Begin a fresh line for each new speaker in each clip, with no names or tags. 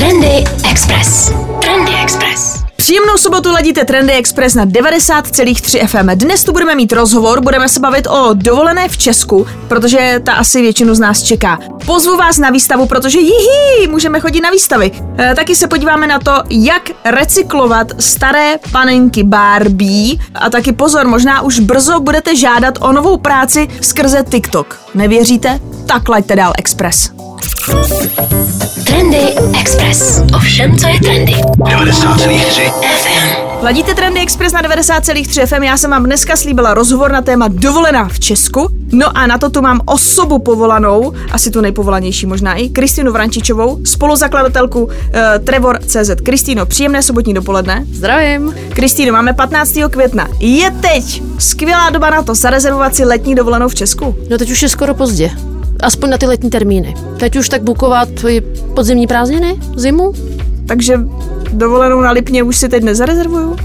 Trendy Express. Trendy Express.
Příjemnou sobotu ladíte Trendy Express na 90,3 FM. Dnes tu budeme mít rozhovor, budeme se bavit o dovolené v Česku, protože ta asi většinu z nás čeká. Pozvu vás na výstavu, protože jihi, můžeme chodit na výstavy. E, taky se podíváme na to, jak recyklovat staré panenky Barbie. A taky pozor, možná už brzo budete žádat o novou práci skrze TikTok. Nevěříte? Tak laďte dál Express.
Trendy Express. Ovšem, co je trendy?
90,3
FM.
Ladíte Trendy Express na 90,3 FM. Já jsem vám dneska slíbila rozhovor na téma dovolená v Česku. No a na to tu mám osobu povolanou, asi tu nejpovolanější možná i, Kristinu Vrančičovou, spoluzakladatelku uh, Trevor.cz. Kristýno, příjemné sobotní dopoledne.
Zdravím.
Kristýno, máme 15. května. Je teď skvělá doba na to zarezervovat si letní dovolenou v Česku.
No teď už je skoro pozdě. Aspoň na ty letní termíny. Teď už tak bukovat podzimní prázdniny, zimu?
Takže dovolenou na Lipně už si teď nezarezervuju?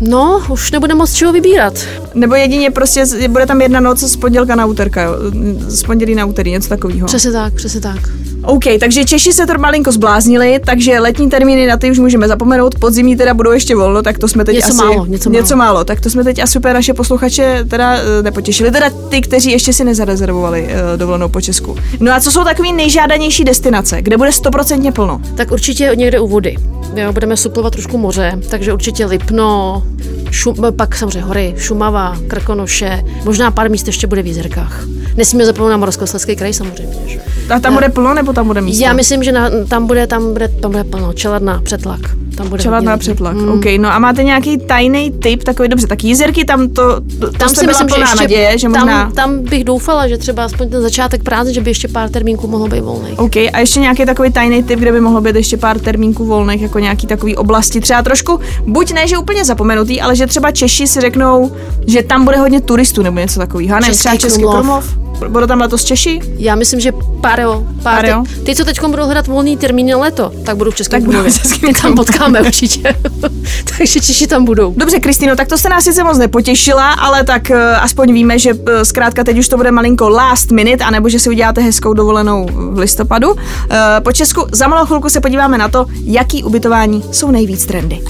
No, už nebude moc čeho vybírat.
Nebo jedině prostě bude tam jedna noc z pondělka na úterka, jo? z pondělí na úterý, něco takového.
Přesně tak, přesně tak.
OK, takže Češi se to malinko zbláznili, takže letní termíny na ty už můžeme zapomenout, podzimní teda budou ještě volno, tak to jsme teď
Něco
asi...
málo, něco
něco málo. tak to jsme teď asi úplně naše posluchače teda eh, nepotěšili, teda ty, kteří ještě si nezarezervovali uh, dovolenou po Česku. No a co jsou takový nejžádanější destinace, kde bude stoprocentně plno?
Tak určitě někde u vody. Jo, budeme suplovat trošku moře, takže určitě Lipno, šum, pak samozřejmě hory, Šumava, Krkonoše, možná pár míst ještě bude v Jizerkách. Nesmíme zapomenout na Moravskoslezský kraj samozřejmě. Že?
A tam bude plno nebo tam bude místo?
Já myslím, že na, tam, bude, tam, bude, tam bude plno. Čeladna, přetlak. Tam bude
Čelat na přetlak.
Mm.
OK, no a máte nějaký tajný tip, takový dobře, tak jízerky tam to, to
Tam si
byla
myslím, že ještě,
naděje, že možná...
tam, tam bych doufala, že třeba aspoň ten začátek práce, že by ještě pár termínků mohlo být volný.
OK, a ještě nějaký takový tajný tip, kde by mohlo být ještě pár termínků volných, jako nějaký takový oblasti, třeba trošku, buď ne, že úplně zapomenutý, ale že třeba Češi si řeknou, že tam bude hodně turistů nebo něco takového. A ne,
Český
třeba Český
Krumlov.
Budou tam letos Češi?
Já myslím, že pár jo. Pár,
Pár jo?
Ty, ty, co teď budou hledat volný termín na leto, tak budou v Českém
Tak budou
Krumlově.
v Českém
Ty tam potkáme určitě. Takže Češi tam budou.
Dobře, Kristýno, tak to jste nás sice moc nepotěšila, ale tak uh, aspoň víme, že uh, zkrátka teď už to bude malinko last minute, anebo že si uděláte hezkou dovolenou v listopadu. Uh, po Česku za malou chvilku se podíváme na to, jaký ubytování jsou nejvíc trendy.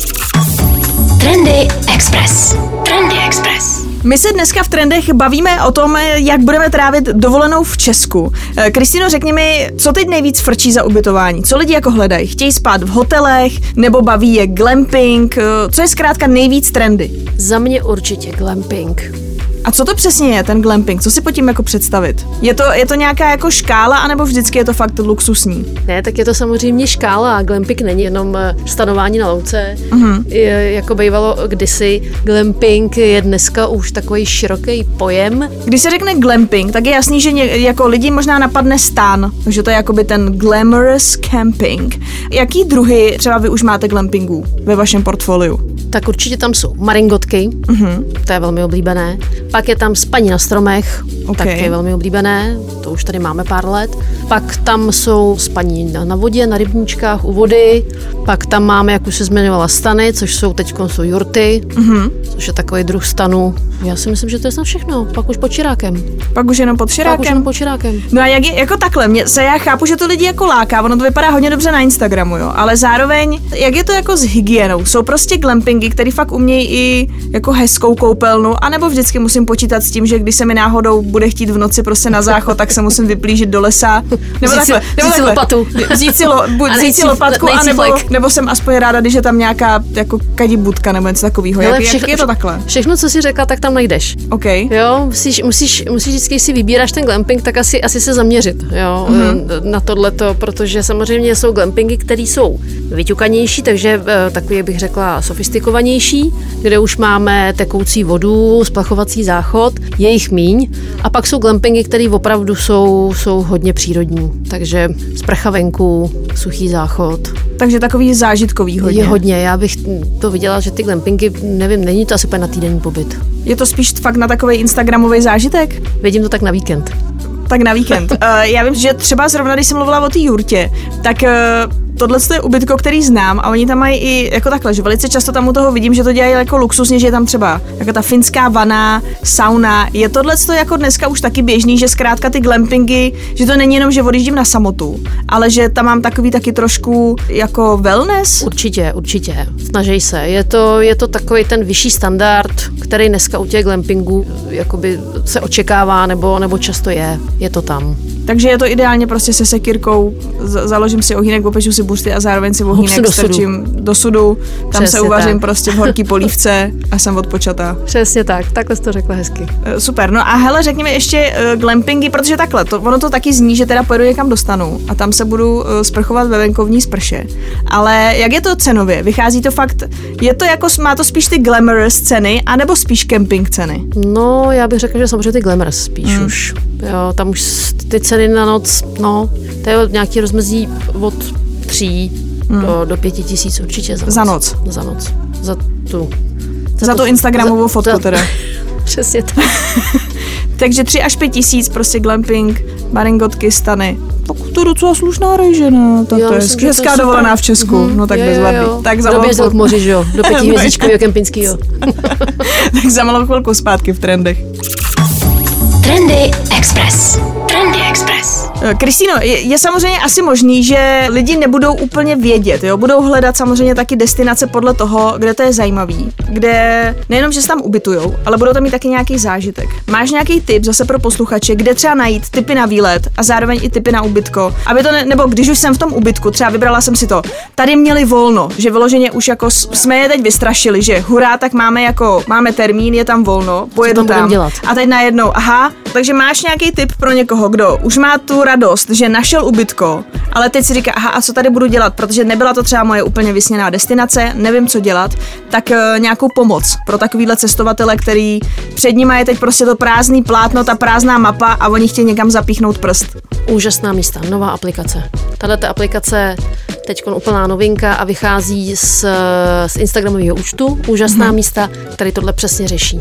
Trendy Express. Trendy Express.
My se dneska v trendech bavíme o tom, jak budeme trávit dovolenou v Česku. Eh, Kristýno, řekni mi, co teď nejvíc frčí za ubytování? Co lidi jako hledají? Chtějí spát v hotelech nebo baví je glamping? Eh, Co je zkrátka nejvíc trendy?
Za mě určitě glamping.
A co to přesně je, ten glamping? Co si pod tím jako představit? Je to, je to nějaká jako škála, anebo vždycky je to fakt luxusní?
Ne, tak je to samozřejmě škála a glamping není jenom eh, stanování na louce.
Mhm.
Je, jako bývalo kdysi, glamping je dneska už takový široký pojem.
Když se řekne glamping, tak je jasný, že ně, jako lidi možná napadne stán, takže to je jakoby ten glamorous camping. Jaký druhy třeba vy už máte glampingů ve vašem portfoliu?
Tak určitě tam jsou maringotky,
Mhm.
to je velmi oblíbené. Pak je tam spaní na stromech,
Ok.
taky velmi oblíbené, to už tady máme pár let. Pak tam jsou spaní na, na vodě, na rybníčkách, u vody. Pak tam máme, jak už se zmiňovala, stany, což jsou teď jsou jurty,
Mhm.
což je takový druh stanu. Já si myslím, že to je snad všechno. Pak už pod čirákem.
Pak už jenom pod
Pak už
širákem?
jenom pod čirákem.
No a jak je, jako takhle, mě, se já chápu, že to lidi jako láká, ono to vypadá hodně dobře na Instagramu, jo, ale zároveň, jak je to jako s hygienou? Jsou prostě glampingy, které fakt umějí i jako hezkou koupelnu, anebo vždycky musím počítat s tím, že když se mi náhodou bude chtít v noci prostě na záchod, tak se musím vyplížit do lesa. Nebo
Vzít si-
takhle, nebo
vzít si
takhle.
lopatu.
Vzít si, lo, buď
A
vzít si
si-
lopatku,
si
anebo,
flek.
nebo jsem aspoň ráda, když je tam nějaká jako kadibudka nebo něco takového. Jak,
Hele,
jak, je to takhle?
Všechno, co jsi řekla, tak tam najdeš.
OK.
Jo, musíš, musíš, musíš vždycky, když si vybíráš ten glamping, tak asi, asi se zaměřit jo,
Mhm.
mm-hmm. na tohleto, protože samozřejmě jsou glampingy, které jsou vyťukanější, takže eh, takový bych řekla sofistikovanější, kde už máme tekoucí vodu, splachovací záchod, je jich míň. A pak jsou glampingy, které opravdu jsou, jsou hodně přírodní, takže sprcha venku, suchý záchod.
Takže takový zážitkový hodně.
Je hodně, já bych to viděla, že ty glampingy, nevím, není to asi na týdenní pobyt.
Je to spíš fakt na takový instagramový zážitek?
Vidím to tak na víkend.
Tak na víkend. uh, já vím, že třeba zrovna, když jsem mluvila o té jurtě, tak uh, tohle je ubytko, který znám a oni tam mají i jako takhle, že velice často tam u toho vidím, že to dělají jako luxusně, že je tam třeba jako ta finská vana, sauna. Je tohle jako dneska už taky běžný, že zkrátka ty glampingy, že to není jenom, že odjíždím na samotu, ale že tam mám takový taky trošku jako wellness?
Určitě, určitě. Snaží se. Je to, je to takový ten vyšší standard, který dneska u těch glampingů jakoby se očekává nebo, nebo často je. Je to tam.
Takže je to ideálně prostě se sekírkou, založím si ohýnek, opeču si buřty a zároveň si ohýnek
do
strčím do sudu, tam
Přesně
se uvařím
tak.
prostě v horký polívce a jsem odpočatá.
Přesně tak, takhle jsi to řekla hezky.
Eh, Super, no a hele, řekni mi ještě uh, glampingy, protože takhle, to, ono to taky zní, že teda pojedu někam do stanu a tam se budu uh, sprchovat ve venkovní sprše. Ale jak je to cenově? Vychází to fakt, je to jako, má to spíš ty glamorous ceny, anebo spíš camping ceny?
No, já bych řekla, že samozřejmě ty glamorous spíš
Hmm.
mm. už. Jo, tam už ty ceny na noc, no, to je nějaký rozmezí od tří mm. do, do pěti tisíc určitě za noc.
Hmm. Za noc.
Za noc. Za tu.
Za tu Instagramovou fotku
za,
teda.
Přesně tak.
Takže 3 až 5 tisíc prostě glamping, maringotky, stany. Tak to je docela slušná rejžena, tak
Jo,
to je
myslím, že to je
hezká
super.
dovolená v Česku,
Mhm.
no tak
Jo, jo,
bezvadný.
jo.
Tak za malou,
k
chvilku,
moři, že jo? Do pěti hvězdičkového kempinského.
tak za malou chvilku zpátky v trendech.
Trendy Express. Trendy Express.
Eh, Kristýno, je, je samozřejmě asi možný, že lidi nebudou úplně vědět, jo? budou hledat samozřejmě taky destinace podle toho, kde to je zajímavý, kde nejenom, že se tam ubytujou, ale budou tam mít taky nějaký zážitek. Máš nějaký tip zase pro posluchače, kde třeba najít typy na výlet a zároveň i typy na ubytko, aby to ne, nebo když už jsem v tom ubytku, třeba vybrala jsem si to, tady měli volno, že vyloženě už jako jsme je teď vystrašili, že hurá, tak máme jako, máme termín, je tam volno, pojedu
tam
tam.
dělat?
A teď najednou, aha, takže máš nějaký tip pro někoho, kdo už má tu radost, že našel ubytko, ale teď si říká, aha, a co tady budu dělat, protože nebyla to třeba moje úplně vysněná destinace, nevím, co dělat, tak e, nějakou pomoc pro takovýhle cestovatele, který před nimi je teď prostě to prázdný plátno, ta prázdná mapa a oni chtějí někam zapíchnout prst.
Úžasná místa, nová aplikace. Tahle ta aplikace teď úplná novinka a vychází z, z Instagramového účtu. Úžasná mm-hmm. místa, který tohle přesně řeší.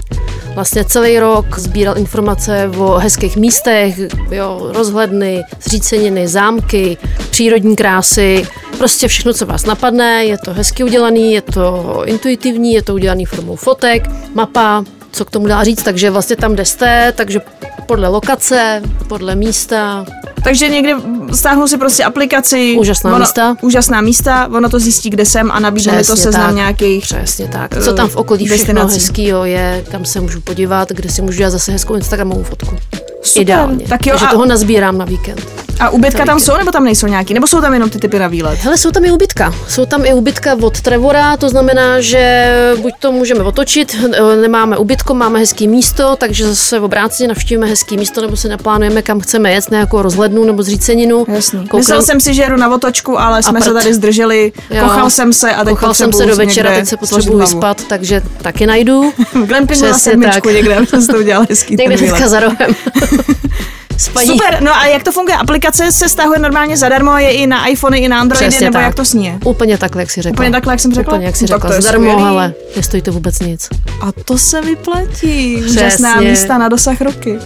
Vlastně celý rok sbíral informace o hezkých místech, jo, rozhledny, zříceniny, zámky, přírodní krásy, prostě všechno, co vás napadne. Je to hezky udělaný, je to intuitivní, je to udělaný formou fotek, mapa, co k tomu dá říct, takže vlastně tam, kde jste, takže podle lokace, podle místa,
Takže někde stáhnu si prostě aplikaci.
Úžasná
ono,
místa.
Úžasná místa, ono to zjistí, kde jsem a nabídne mi to seznam
tak.
nějakých.
Přesně tak. Co tam v okolí všechno hezkýho je, kam se můžu podívat, kde si můžu dělat zase hezkou Instagramovou fotku.
Super.
Ideálně.
Tak jo,
Takže
a-
toho nazbírám na víkend.
A ubytka tam jsou, nebo tam nejsou nějaký? Nebo jsou tam jenom ty typy na výlet?
Hele, jsou tam i ubytka. Jsou tam i ubytka od Trevora, to znamená, že buď to můžeme otočit, eh, nemáme ubytko, máme hezký místo, takže zase v obráceně navštívíme hezký místo, nebo si naplánujeme, kam chceme jet, nějakou rozhlednu nebo zříceninu.
Jasný. Myslel jsem si, že jdu na otočku, ale jsme se tady zdrželi,
Jo.
kochal jsem se a teď
Kochal jsem se do večera, teď se potřebuji vyspat, takže taky najdu.
V glampingu na sedmičku
tak.
někde, jsem to udělal hezký
Někde za rohem. Spaní.
Super, no a jak to funguje? Aplikace se stahuje normálně zadarmo, je i na iPhony, i na Androidy,
Přesně
nebo
tak.
jak to sní?
Úplně takhle, jak jsi řekla.
Úplně takhle, jak jsem řekla?
Úplně, jak
No, tak
řekla.
to je
Zdarmo,
skvělý.
ale nestojí to vůbec nic.
A to se vyplatí. Úžasná
Přesně.
místa na dosah roky.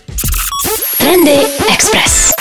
Trendy Express.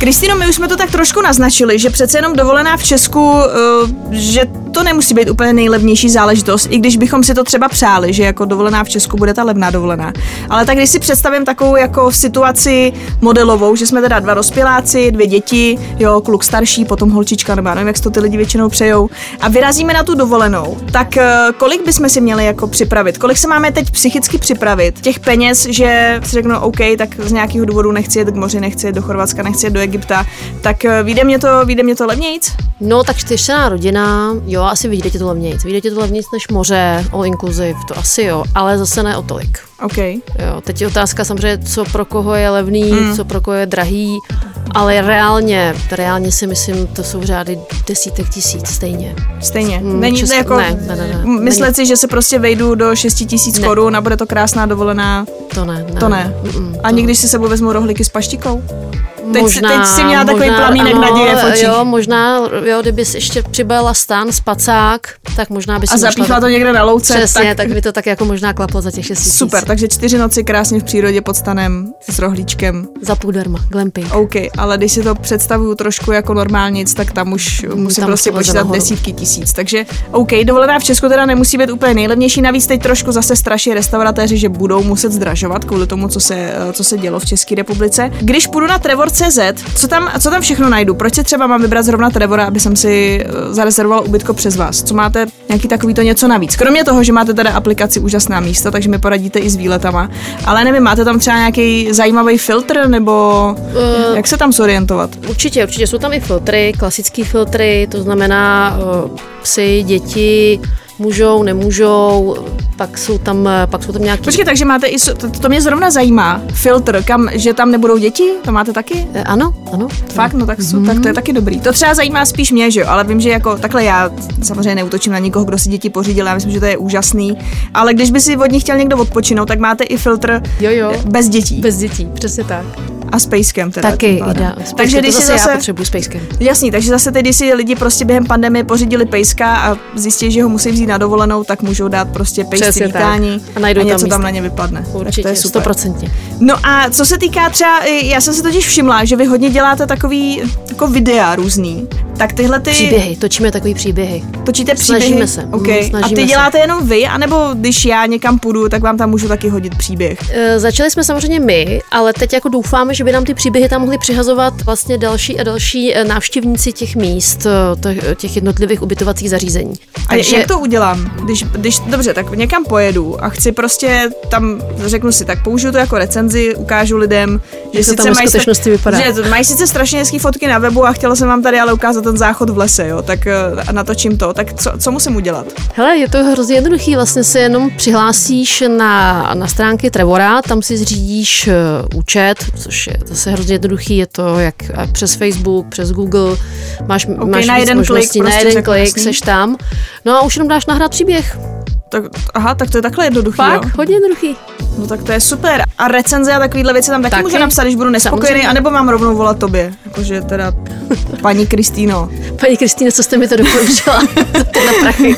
Kristýno, my už jsme to tak trošku naznačili, že přece jenom dovolená v Česku, eh, že to nemusí být úplně nejlevnější záležitost, i když bychom si to třeba přáli, že jako dovolená v Česku bude ta levná dovolená. Ale tak když si představím takovou jako situaci modelovou, že jsme teda dva dospěláci, dvě děti, jo, kluk starší, potom holčička, nebo nevím, jak to ty lidi většinou přejou, a vyrazíme na tu dovolenou, tak eh, kolik bychom si měli jako připravit? Kolik se máme teď psychicky připravit? Těch peněz, že si řeknu, OK, tak z nějakého důvodu nechci jet k moři, nechci jet do Chorvatska, nechci jet do Egypta, tak eh, vyjde mě to, vyjde mě to levnějc?
No, tak čtyřčlená rodina, jo, asi vyjde ti to levnějc. Vyjde ti to levnějc než moře, all inclusive, to asi jo, ale zase ne o tolik.
OK.
Jo, teď je otázka samozřejmě, co pro koho je levný, mm. co pro koho je drahý, ale reálně, reálně si myslím, to jsou řády desítek tisíc stejně.
Stejně.
Hmm,
Není to
Česko-
jako
ne, ne, ne, ne.
myslet
Není.
si, že se prostě vejdu do 6 tisíc
Ne.
korun a bude to krásná dovolená,
To ne, ne.
to ne.
Mm-mm, to
Ani když si sebou vezmu rohlíky s paštikou? Teď,
možná,
teď si měla takový
možná,
plamínek
ano,
naděje v očích.
Jo, možná, jo, kdyby si ještě přibalila stan, spacák, tak možná by si
A zapíchla to někde na louce.
Přesně, tak... tak by to tak jako možná klaplo za těch 6 tisíc.
Super, takže čtyři noci krásně v přírodě pod stanem s rohlíčkem.
Za půl darma, glamping.
OK, ale když si to představuju trošku jako normálnic, tak tam už musím
tam
prostě počítat
nahoru.
desítky tisíc. Takže OK, dovolená v Česku teda nemusí být úplně nejlevnější, navíc teď trošku zase straší restauratéři, že budou muset zdražovat kvůli tomu, co se, eh, co se dělo v České republice. Když půjdu na Trevor.cz, co tam, co tam všechno najdu? Proč si třeba mám vybrat zrovna Trevora, aby jsem si eh, zarezervoval ubytko přes vás? Co máte nějaký takový to něco navíc? Kromě toho, že máte teda aplikaci úžasná místa, takže mi poradíte i s výletama. Ale nevím, máte tam třeba nějaký zajímavý filtr, nebo
Eh,
jak se tam zorientovat?
Určitě, určitě jsou tam i filtry, klasické filtry, to znamená uh, psy, děti, můžou, nemůžou, pak jsou tam, pak jsou tam nějaký...
Počkej, takže máte i, to, to mě zrovna zajímá, filtr, kam, že tam nebudou děti, to máte taky?
Eh, Ano, ano.
Fakt, no tak, mm. tak to je taky dobrý. To třeba zajímá spíš mě, že jo, ale vím, že jako takhle já samozřejmě neutočím na nikoho, kdo si děti pořídil, já myslím, že to je úžasný, ale když by si od nich chtěl někdo odpočinout, tak máte i filtr
Jo, jo.
bez dětí
Bez dětí, přesně tak.
A s pejskem teda.
Taky, ida.
Takže když
zase,
zase,
já potřebuji s pejskem.
Jasný, takže zase teď, když si lidi prostě během pandemie pořídili pejska a zjistí, že ho musí vzít na dovolenou, tak můžou dát prostě
tak.
vítání
A najdou tam
něco tam
místa.
na ně vypadne. tak to
Určitě,
je super.
stoprocentně.
No a co se týká třeba, já jsem si totiž všimla, že vy hodně děláte takový jako videa různý. Tak tyhle ty...
Příběhy, točíme takový příběhy.
Točíte příběhy?
Snažíme se,
Okay.
mm,
a
snažíme
ty
se.
děláte jenom vy, anebo když já někam půjdu, tak vám tam můžu taky hodit příběh?
E, Začali jsme samozřejmě my, ale teď jako doufáme, že by nám ty příběhy tam mohli přihazovat vlastně další a další e, návštěvníci těch míst, e, těch- jednotlivých ubytovacích zařízení.
A Takže... jak to udělám? Když, když, dobře, tak někam pojedu a chci prostě tam, řeknu si, tak použiju to jako recenzi, ukážu lidem, že
Jak to tam
sice
ve
mají,
vypadá.
že mají sice strašně hezký fotky na webu a chtěla jsem vám tady ale ukázat ten záchod v lese, jo, tak eh, a natočím to, tak co, co musím udělat?
Hele, je to hrozně jednoduchý, vlastně se jenom přihlásíš na, na stránky Trevora, tam si zřídíš e, účet, což je zase hrozně jednoduchý, je to jak e, přes Facebook, přes Google, máš, máš
na jeden klik
možností, na
prostě
jeden klik, seš tam, no a už jenom dáš nahrát příběh.
Tak, aha, tak to je takhle jednoduchý,
Fakt,
jo?
hodně jednoduchý.
No tak to je super. A recenze a takovýhle věci tam taky,
Taky.
můžu napsat, když budu nespokojený,
Samozřejmě.
anebo mám rovnou volat tobě. Jakože teda paní Kristýno.
Paní Kristýne, co jste mi to doporučila? za tyhle prachy.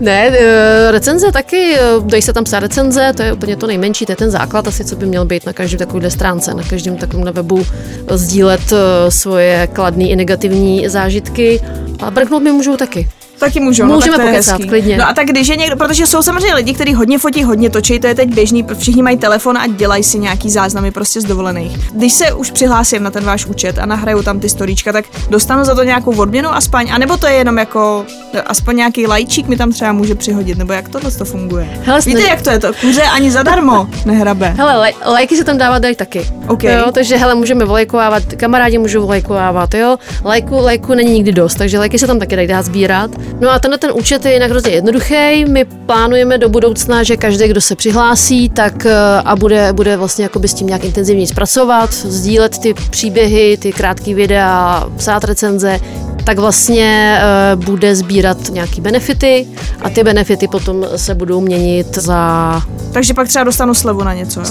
Ne, e, recenze taky, e, dají se tam psát recenze, to je úplně to nejmenší, to je ten základ asi, co by měl být na každém takovéhle stránce, na každém takovém webu e, sdílet svoje kladné i negativní zážitky a brknout mi můžou taky.
Taky můžu,
Můžeme
no, tak
pokecat,
hezký.
klidně.
No a tak když je někdo, protože jsou samozřejmě lidi, kteří hodně fotí, hodně točí, to je teď běžný, všichni mají telefon a dělají si nějaký záznamy prostě z dovolených. Když se už přihlásím na ten váš účet a nahraju tam ty storíčka, tak dostanu za to nějakou odměnu aspoň, anebo to je jenom jako aspoň nějaký lajčík mi tam třeba může přihodit, nebo jak tohle to funguje.
Hele,
Víte, jak to je to? Kuře ani zadarmo nehrabe.
Hele, laj, lajky se tam dávat dají taky.
OK.
Jo, takže hele, můžeme volajkovávat, kamarádi můžou volajkovávat, jo. Lajku, lajku není nikdy dost, takže lajky se tam taky dají dát sbírat. No a tenhle ten účet je jinak hrozně jednoduchý. My plánujeme do budoucna, že každý, kdo se přihlásí, tak eh, a bude, bude vlastně jakoby s tím nějak intenzivně zpracovat, sdílet ty příběhy, ty krátké videa, psát recenze, tak vlastně eh, bude sbírat nějaký benefity a ty benefity potom se budou měnit za
Takže pak třeba dostanu slevu na něco. jo?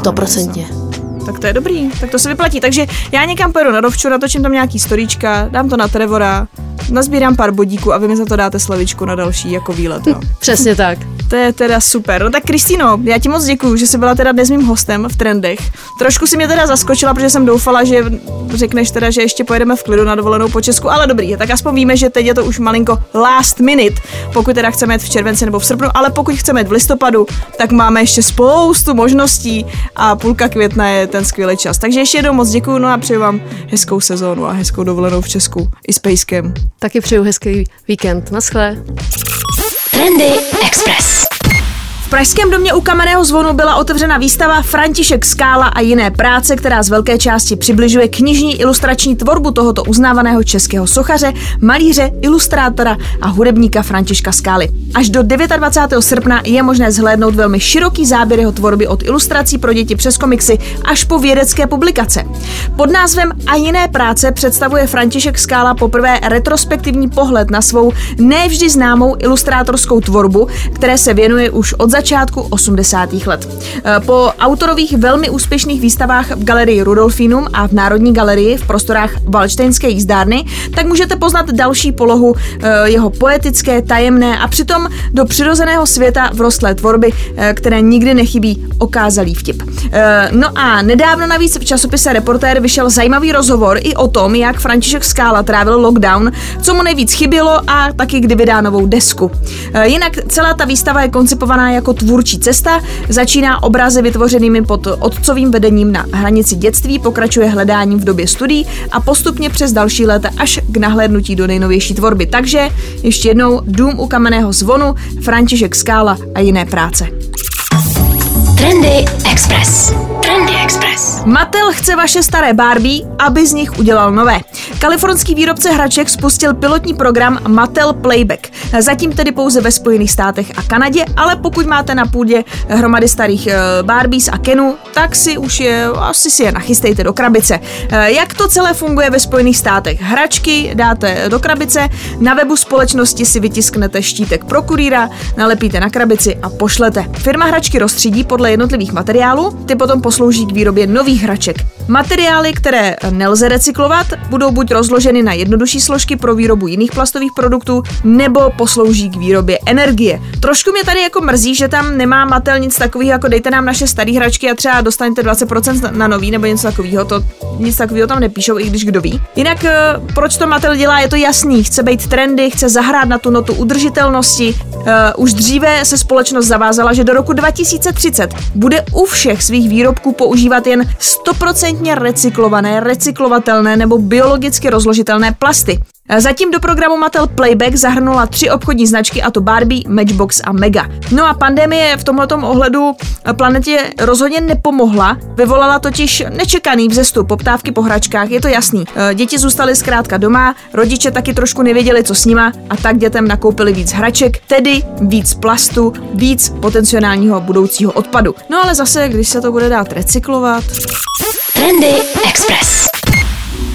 100%.
Tak to je dobrý, tak to se vyplatí. Takže já někam pojedu na dovču, natočím tam nějaký storíčka, dám to na Trevora, nazbírám pár bodíků a vy mi za to dáte slevičku na další jako výlet. Jo.
Přesně tak.
To je teda super. No tak Kristýno, já ti moc děkuju, že jsi byla teda dnes mým hostem v trendech. Trošku si mě teda zaskočila, protože jsem doufala, že řekneš teda, že ještě pojedeme v klidu na dovolenou po Česku, ale dobrý, tak aspoň víme, že teď je to už malinko last minute, pokud teda chceme jet v červenci nebo v srpnu, ale pokud chceme jet v listopadu, tak máme ještě spoustu možností a půlka května je ten skvělý čas. Takže ještě jednou moc děkuju, no a přeju vám hezkou sezónu a hezkou dovolenou v Česku i s pejskem.
Taky přeju hezký víkend. Naschle.
Trendy Express.
V Pražském domě u kamenného zvonu byla otevřena výstava František Skála a jiné práce, která z velké části přibližuje knižní ilustrační tvorbu tohoto uznávaného českého sochaře, malíře, ilustrátora a hudebníka Františka Skály. Až do 29. srpna je možné zhlédnout velmi široký záběr jeho tvorby od ilustrací pro děti přes komiksy až po vědecké publikace. Pod názvem A jiné práce představuje František Skála poprvé retrospektivní pohled na svou nevždy známou ilustrátorskou tvorbu, které se věnuje už od začátku 80. let. Eh, po autorových velmi úspěšných výstavách v galerii Rudolfinum a v Národní galerii v prostorách Valštejnské jízdárny, tak můžete poznat další polohu eh, jeho poetické, tajemné a přitom do přirozeného světa vrostlé tvorby, eh, které nikdy nechybí okázalý vtip. No a nedávno navíc v časopise Reportér vyšel zajímavý rozhovor i o tom, jak František Skála trávil lockdown, co mu nejvíc chybělo a taky kdy vydá novou desku. Jinak celá ta výstava je koncipovaná jako tvůrčí cesta, začíná obrazy vytvořenými pod otcovým vedením na hranici dětství, pokračuje hledáním v době studií a postupně přes další léta až k nahlédnutí do nejnovější tvorby. Takže ještě jednou Dům u kamenného zvonu, František Skála a jiné práce.
Trendy Express. Trendy Express.
Mattel chce vaše staré Barbie, aby z nich udělal nové. Kalifornský výrobce hraček spustil pilotní program Mattel Playback. Zatím tedy pouze ve Spojených státech a Kanadě, ale pokud máte na půdě hromady starých eh, Barbies a Kenů, tak si už je, asi si je nachystejte do krabice. Eh, jak to celé funguje ve Spojených státech? Hračky dáte do krabice, na webu společnosti si vytisknete štítek pro kurýra, nalepíte na krabici a pošlete. Firma hračky rozstřídí podle jednotlivých materiálů, ty potom poslouží k výrobě nových hraček. Materiály, které nelze recyklovat, budou buď rozloženy na jednodušší složky pro výrobu jiných plastových produktů, nebo poslouží k výrobě energie. Trošku mě tady jako mrzí, že tam nemá Mattel nic takového, jako dejte nám naše staré hračky a třeba dostanete 20% na nový nebo něco takového. To nic takového tam nepíšou, i když kdo ví. Jinak eh, proč to Mattel dělá, je to jasný. Chce být trendy, chce zahrát na tu notu udržitelnosti. Uh, už dříve se společnost zavázala, že do roku 2030 bude u všech svých výrobků používat jen 100% recyklované, recyklovatelné nebo biologicky rozložitelné plasty. Zatím do programu Mattel Playback zahrnula tři obchodní značky a to Barbie, Matchbox a Mega. No a pandemie v tomto ohledu planetě rozhodně nepomohla, vyvolala totiž nečekaný vzestup poptávky po hračkách, je to jasný. E, děti zůstaly zkrátka doma, rodiče taky trošku nevěděli, co s nima a tak dětem nakoupili víc hraček, tedy víc plastu, víc potenciálního budoucího odpadu. No ale zase, když se to bude dát recyklovat...
Trendy Express.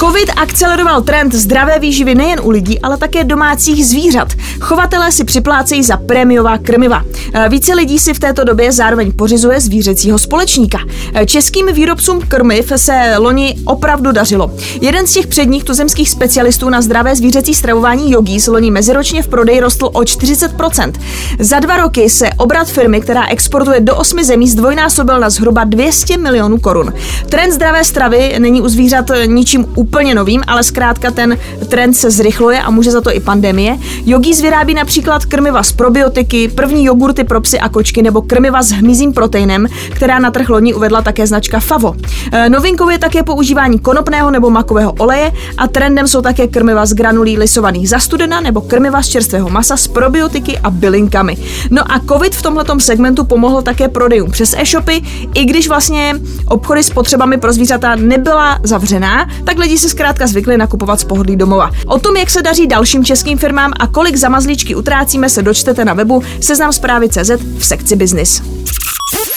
Covid akceleroval trend zdravé výživy nejen u lidí, ale také domácích zvířat. Chovatelé si připlácejí za prémiová krmiva. E, více lidí si v této době zároveň pořizuje zvířecího společníka. E, českým výrobcům krmiv se loni opravdu dařilo. Jeden z těch předních tuzemských specialistů na zdravé zvířecí stravování Yogis loni meziročně v prodeji rostl o 40%. Za dva roky se obrat firmy, která exportuje do osmi zemí, zdvojnásobil na zhruba 200 milionů korun. Trend zdravé stravy není u zvířat ničím úplně úplně novým, ale zkrátka ten trend se zrychluje a může za to i pandemie. Yogis vyrábí například krmiva z probiotiky, první jogurty pro psy a kočky nebo krmiva s hmyzím proteinem, která na trh loni uvedla také značka Favo. E, novinkou je také používání konopného nebo makového oleje a trendem jsou také krmiva z granulí lisovaných za studena nebo krmiva z čerstvého masa s probiotiky a bylinkami. No a COVID v tomto segmentu pomohl také prodejům přes e-shopy, i když vlastně obchody s potřebami pro zvířata nebyla zavřená, tak lidi si zkrátka zvykli nakupovat z pohodlí domova. O tom, jak se daří dalším českým firmám a kolik za mazlíčky utrácíme, se dočtete na webu seznam zprávy CZ v sekci Business.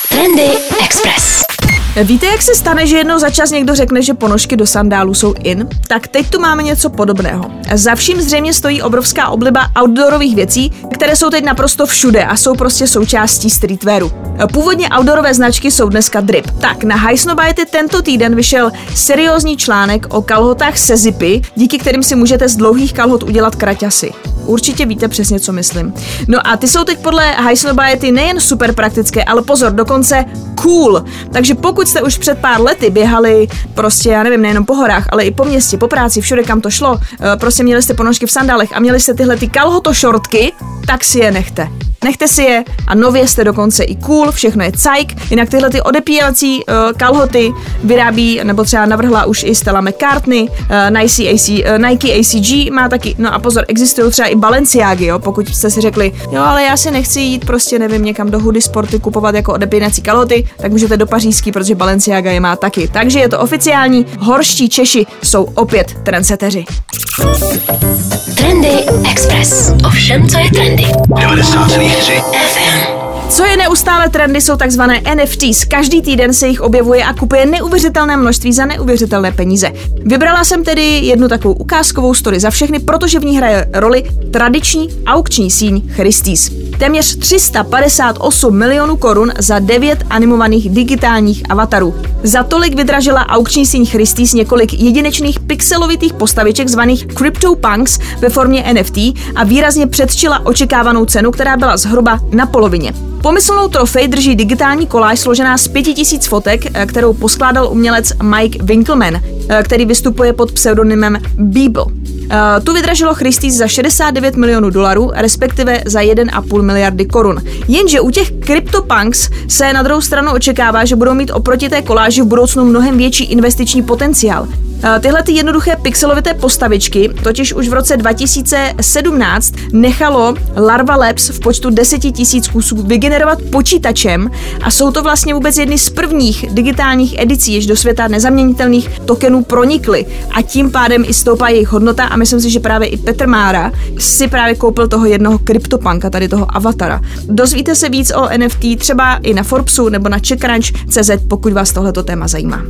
Trendy Express.
Víte, jak se stane, že jednou za čas někdo řekne, že ponožky do sandálu jsou in? Tak teď tu máme něco podobného. Za vším zřejmě stojí obrovská obliba outdoorových věcí, které jsou teď naprosto všude a jsou prostě součástí streetwearu. Původně outdoorové značky jsou dneska drip. Tak na Highsnobiety tento týden vyšel seriózní článek o kalhotách se zipy, díky kterým si můžete z dlouhých kalhot udělat kraťasy. Určitě víte přesně, co myslím. No a ty jsou teď podle Highsnobiety nejen super praktické, ale pozor, dokonce cool. Takže pokud jste už před pár lety běhali prostě, já nevím, nejenom po horách, ale i po městě, po práci, všude kam to šlo, eh, prostě měli jste ponožky v sandálech a měli jste tyhle ty kalhoto šortky, tak si je nechte. Nechte si je a nově jste dokonce i cool, všechno je cajk. Jinak tyhle ty odepíjací uh, kalhoty vyrábí, nebo třeba navrhla už i Stella McCartney, uh, Nike, AC, uh, Nike ACG má taky, no a pozor, existují třeba i Balenciágy, jo, pokud jste si řekli, jo, ale já si nechci jít prostě, nevím, někam do Hudy Sporty kupovat jako odepínací kalhoty, tak můžete do Pařížský, protože Balenciaga je má taky. Takže je to oficiální, horští Češi jsou opět trendseteři.
Trendy Express. Ovšem, co je trendy?
90,3
FM.
Co je neustále trendy, jsou takzvané NFTs. Každý týden se jich objevuje a kupuje neuvěřitelné množství za neuvěřitelné peníze. Vybrala jsem tedy jednu takovou ukázkovou story za všechny, protože v ní hraje roli tradiční aukční síň Christie's. Téměř 358 milionů korun za 9 animovaných digitálních avatarů. Za tolik vydražila aukční síň Christie's několik jedinečných pixelovitých postaviček zvaných CryptoPunks ve formě NFT a výrazně předčila očekávanou cenu, která byla zhruba na polovině. Pomyslnou trofej drží digitální koláž složená z 5000 fotek, eh, kterou poskládal umělec Mike Winkelman, eh, který vystupuje pod pseudonymem Beeble. Eh, tu vydražilo Christie's za 69 milionů dolarů, respektive za 1,5 miliardy korun. Jenže u těch CryptoPunks se na druhou stranu očekává, že budou mít oproti té koláži v budoucnu mnohem větší investiční potenciál. Eh, tyhle ty jednoduché pixelovité postavičky totiž už v roce 2017 nechalo Larva Labs v počtu 10 000 kusů vygenerovat počítačem a jsou to vlastně vůbec jedny z prvních digitálních edicí, jež do světa nezaměnitelných tokenů pronikly a tím pádem i stoupá jejich hodnota a myslím si, že právě i Petr Mára si právě koupil toho jednoho kryptopanka, tady toho avatara. Dozvíte se víc o NFT třeba i na Forbesu nebo na CheckRunch.cz, pokud vás tohleto téma zajímá.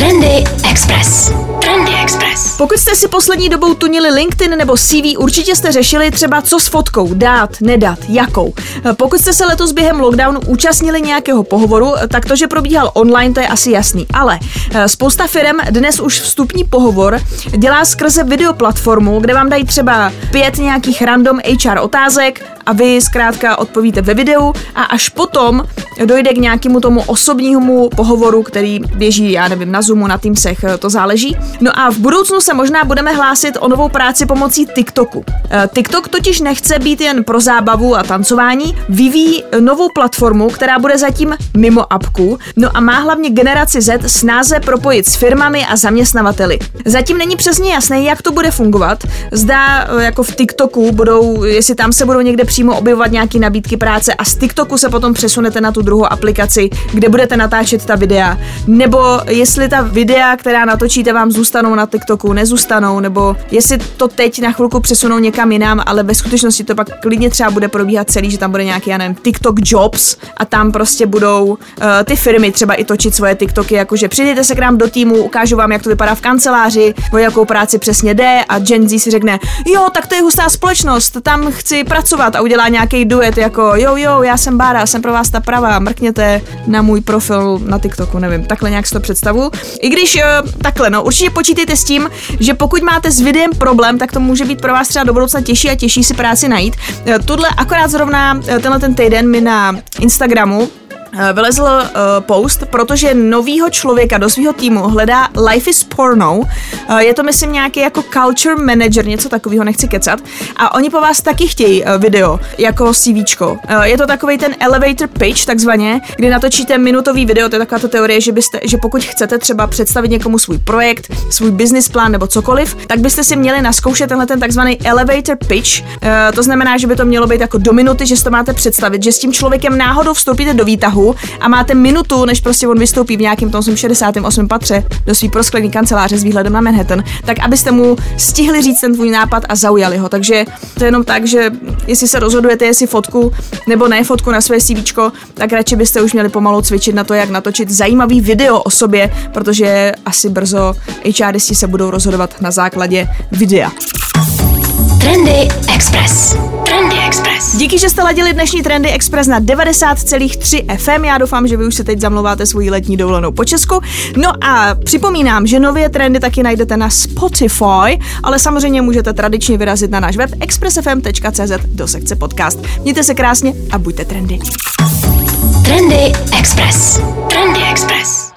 Trendy Express. Trendy Express.
Pokud jste si poslední dobou tunili LinkedIn nebo CV, určitě jste řešili třeba co s fotkou, dát, nedat, jakou. Pokud jste se letos během lockdownu účastnili nějakého pohovoru, tak to, že probíhal online, to je asi jasný. Ale eh, spousta firm dnes už vstupní pohovor dělá skrze videoplatformu, kde vám dají třeba pět nějakých random HR otázek a vy zkrátka odpovíte ve videu a až potom dojde k nějakému tomu osobnímu pohovoru, který běží, já nevím, na Zoomu, na Teamsech, to záleží. No a v budoucnu se možná budeme hlásit o novou práci pomocí TikToku. Eh, TikTok totiž nechce být jen pro zábavu a tancování, vyvíjí novou platformu, která bude zatím mimo apku, no a má hlavně generaci Z snáze propojit s firmami a zaměstnavateli. Zatím není přesně jasné, jak to bude fungovat. Zdá, eh, jako v TikToku budou, jestli tam se budou někde přímo objevovat nějaké nabídky práce a z TikToku se potom přesunete na tu druhou aplikaci, kde budete natáčet ta videa, nebo jestli ta videa, která natočíte, vám zůstanou na TikToku, nezůstanou, nebo jestli to teď na chvilku přesunou někam jinam, ale ve skutečnosti to pak klidně třeba bude probíhat celý, že tam bude nějaký, já nevím, TikTok Jobs a tam prostě budou uh, ty firmy třeba i točit svoje TikToky, jakože přijďte se k nám do týmu, ukážu vám, jak to vypadá v kanceláři, o jakou práci přesně jde a Gen Z si řekne, jo, tak to je hustá společnost, tam chci pracovat udělá nějaký duet jako, jo, jo, já jsem Bára, jsem pro vás ta pravá, mrkněte na můj profil na TikToku, nevím, takhle nějak si to představu. I když uh, takhle, no, určitě počítejte s tím, že pokud máte s videem problém, tak to může být pro vás třeba do budoucna těžší a těžší si práci najít. Uh, Tohle akorát zrovna uh, tenhle ten týden mi na Instagramu Eh, vylezl uh, post, protože novýho člověka do svého týmu hledá Life is Porno. Uh, je to, myslím, nějaký jako culture manager, něco takového, nechci kecat. A oni po vás taky chtějí uh, video, jako CVčko. Uh, je to takový ten elevator pitch, takzvaně, kdy natočíte minutový video, to je taková to teorie, že, byste, že pokud chcete třeba představit někomu svůj projekt, svůj business plán nebo cokoliv, tak byste si měli naskoušet tenhle ten takzvaný elevator pitch. Uh, to znamená, že by to mělo být jako do minuty, že si to máte představit, že s tím člověkem náhodou vstoupíte do výtahu Prahu a máte minutu, než prostě on vystoupí v nějakém tom 68. patře do svý prosklený kanceláře s výhledem na Manhattan, tak abyste mu stihli říct ten tvůj nápad a zaujali ho. Takže to je jenom tak, že jestli se rozhodujete, jestli fotku nebo ne fotku na své CV, tak radši byste už měli pomalu cvičit na to, jak natočit zajímavý video o sobě, protože asi brzo HRisti se budou rozhodovat na základě videa.
Trendy Express. Trendy Express.
Díky, že jste ladili dnešní Trendy Express na 90,3 FM. Já doufám, že vy už se teď zamlouváte svoji letní dovolenou po Česku. No a připomínám, že nově trendy taky najdete na Spotify, ale samozřejmě můžete tradičně vyrazit na náš web expressfm.cz do sekce podcast. Mějte se krásně a buďte trendy.
Trendy Express. Trendy Express.